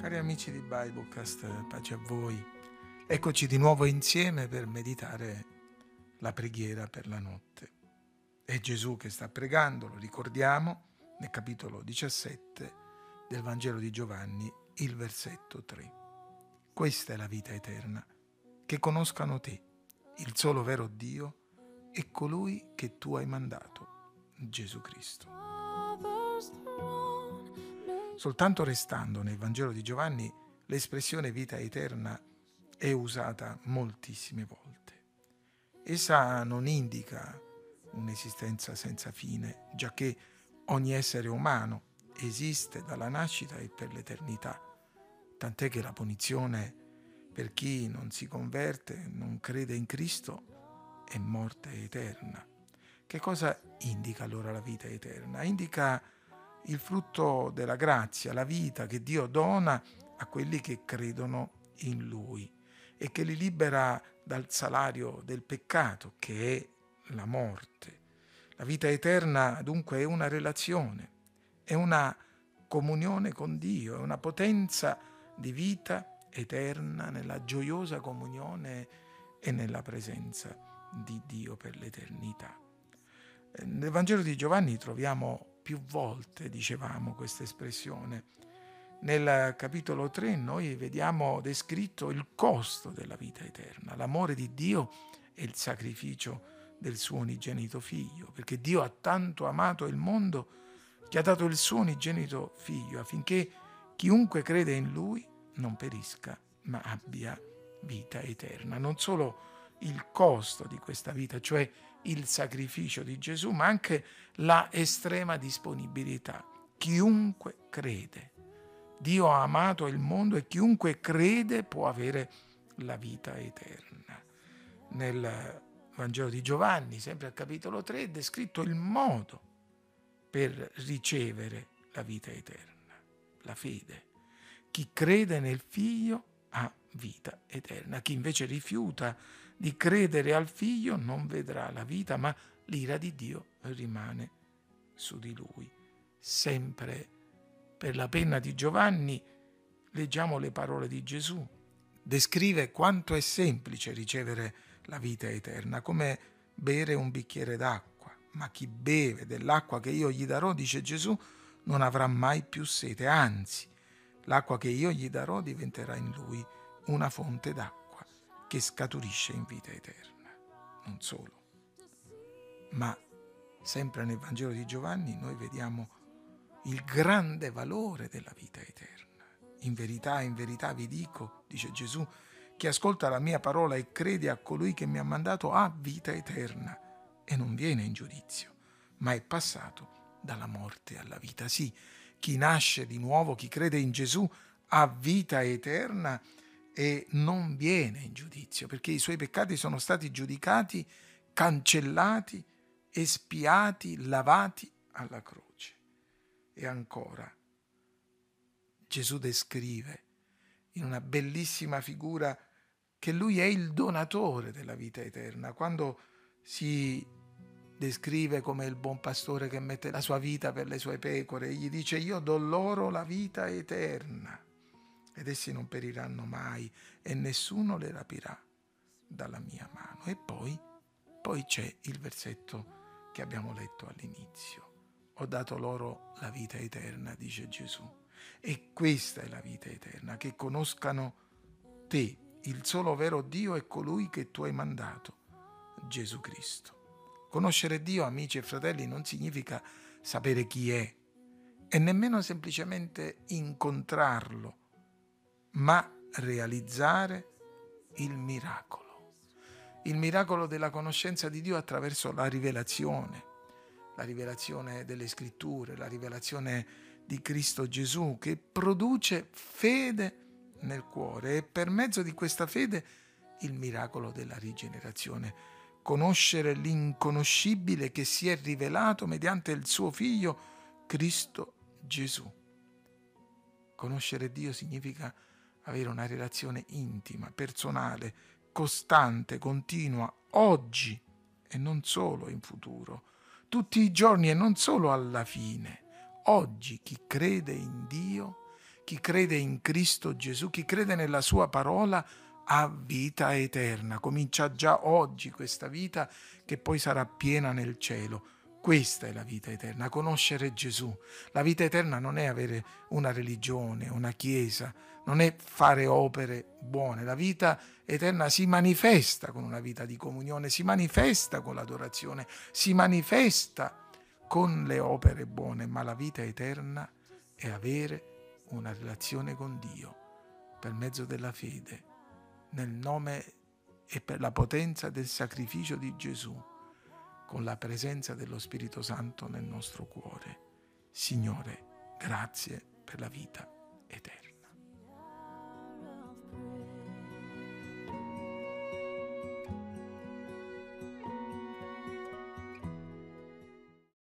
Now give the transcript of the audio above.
Cari amici di Biblecast, pace a voi. Eccoci di nuovo insieme per meditare la preghiera per la notte. È Gesù che sta pregando, lo ricordiamo, nel capitolo 17 del Vangelo di Giovanni, il versetto 3. Questa è la vita eterna, che conoscano te, il solo vero Dio e colui che tu hai mandato, Gesù Cristo. Soltanto restando nel Vangelo di Giovanni, l'espressione vita eterna è usata moltissime volte. Essa non indica un'esistenza senza fine, giacché ogni essere umano esiste dalla nascita e per l'eternità, tant'è che la punizione per chi non si converte, non crede in Cristo, è morte eterna. Che cosa indica allora la vita eterna? Indica il frutto della grazia, la vita che Dio dona a quelli che credono in Lui e che li libera dal salario del peccato, che è la morte. La vita eterna dunque è una relazione, è una comunione con Dio, è una potenza di vita eterna nella gioiosa comunione e nella presenza di Dio per l'eternità. Nel Vangelo di Giovanni troviamo più volte dicevamo questa espressione. Nel capitolo 3 noi vediamo descritto il costo della vita eterna, l'amore di Dio e il sacrificio del suo unigenito figlio, perché Dio ha tanto amato il mondo che ha dato il suo unigenito figlio affinché chiunque crede in lui non perisca, ma abbia vita eterna. Non solo il costo di questa vita, cioè il sacrificio di Gesù, ma anche la estrema disponibilità. Chiunque crede. Dio ha amato il mondo e chiunque crede può avere la vita eterna. Nel Vangelo di Giovanni, sempre al capitolo 3, è descritto il modo per ricevere la vita eterna, la fede. Chi crede nel Figlio ha vita eterna. Chi invece rifiuta di credere al figlio non vedrà la vita, ma l'ira di Dio rimane su di lui. Sempre per la penna di Giovanni leggiamo le parole di Gesù. Descrive quanto è semplice ricevere la vita eterna, come bere un bicchiere d'acqua. Ma chi beve dell'acqua che io gli darò, dice Gesù, non avrà mai più sete, anzi, l'acqua che io gli darò diventerà in lui una fonte d'acqua che scaturisce in vita eterna. Non solo, ma sempre nel Vangelo di Giovanni noi vediamo il grande valore della vita eterna. In verità, in verità vi dico, dice Gesù, chi ascolta la mia parola e crede a colui che mi ha mandato ha vita eterna e non viene in giudizio, ma è passato dalla morte alla vita. Sì, chi nasce di nuovo, chi crede in Gesù, ha vita eterna e non viene in giudizio, perché i suoi peccati sono stati giudicati, cancellati, espiati, lavati alla croce. E ancora, Gesù descrive in una bellissima figura che lui è il donatore della vita eterna. Quando si descrive come il buon pastore che mette la sua vita per le sue pecore, gli dice io do loro la vita eterna ed essi non periranno mai e nessuno le rapirà dalla mia mano. E poi, poi c'è il versetto che abbiamo letto all'inizio. Ho dato loro la vita eterna, dice Gesù. E questa è la vita eterna, che conoscano te, il solo vero Dio e colui che tu hai mandato, Gesù Cristo. Conoscere Dio, amici e fratelli, non significa sapere chi è e nemmeno semplicemente incontrarlo ma realizzare il miracolo. Il miracolo della conoscenza di Dio attraverso la rivelazione, la rivelazione delle scritture, la rivelazione di Cristo Gesù che produce fede nel cuore e per mezzo di questa fede il miracolo della rigenerazione. Conoscere l'inconoscibile che si è rivelato mediante il suo figlio Cristo Gesù. Conoscere Dio significa avere una relazione intima, personale, costante, continua, oggi e non solo in futuro, tutti i giorni e non solo alla fine. Oggi chi crede in Dio, Chi crede in Cristo Gesù, chi crede nella sua parola, ha vita eterna. Comincia già oggi questa vita che poi sarà piena nel cielo. Questa è la vita eterna, conoscere Gesù. La vita eterna non è avere una religione, una chiesa, non è fare opere buone. La vita eterna si manifesta con una vita di comunione, si manifesta con l'adorazione, si manifesta con le opere buone, ma la vita eterna è avere una relazione con Dio per mezzo della fede, nel nome e per la potenza del sacrificio di Gesù con la presenza dello Spirito Santo nel nostro cuore. Signore, grazie per la vita.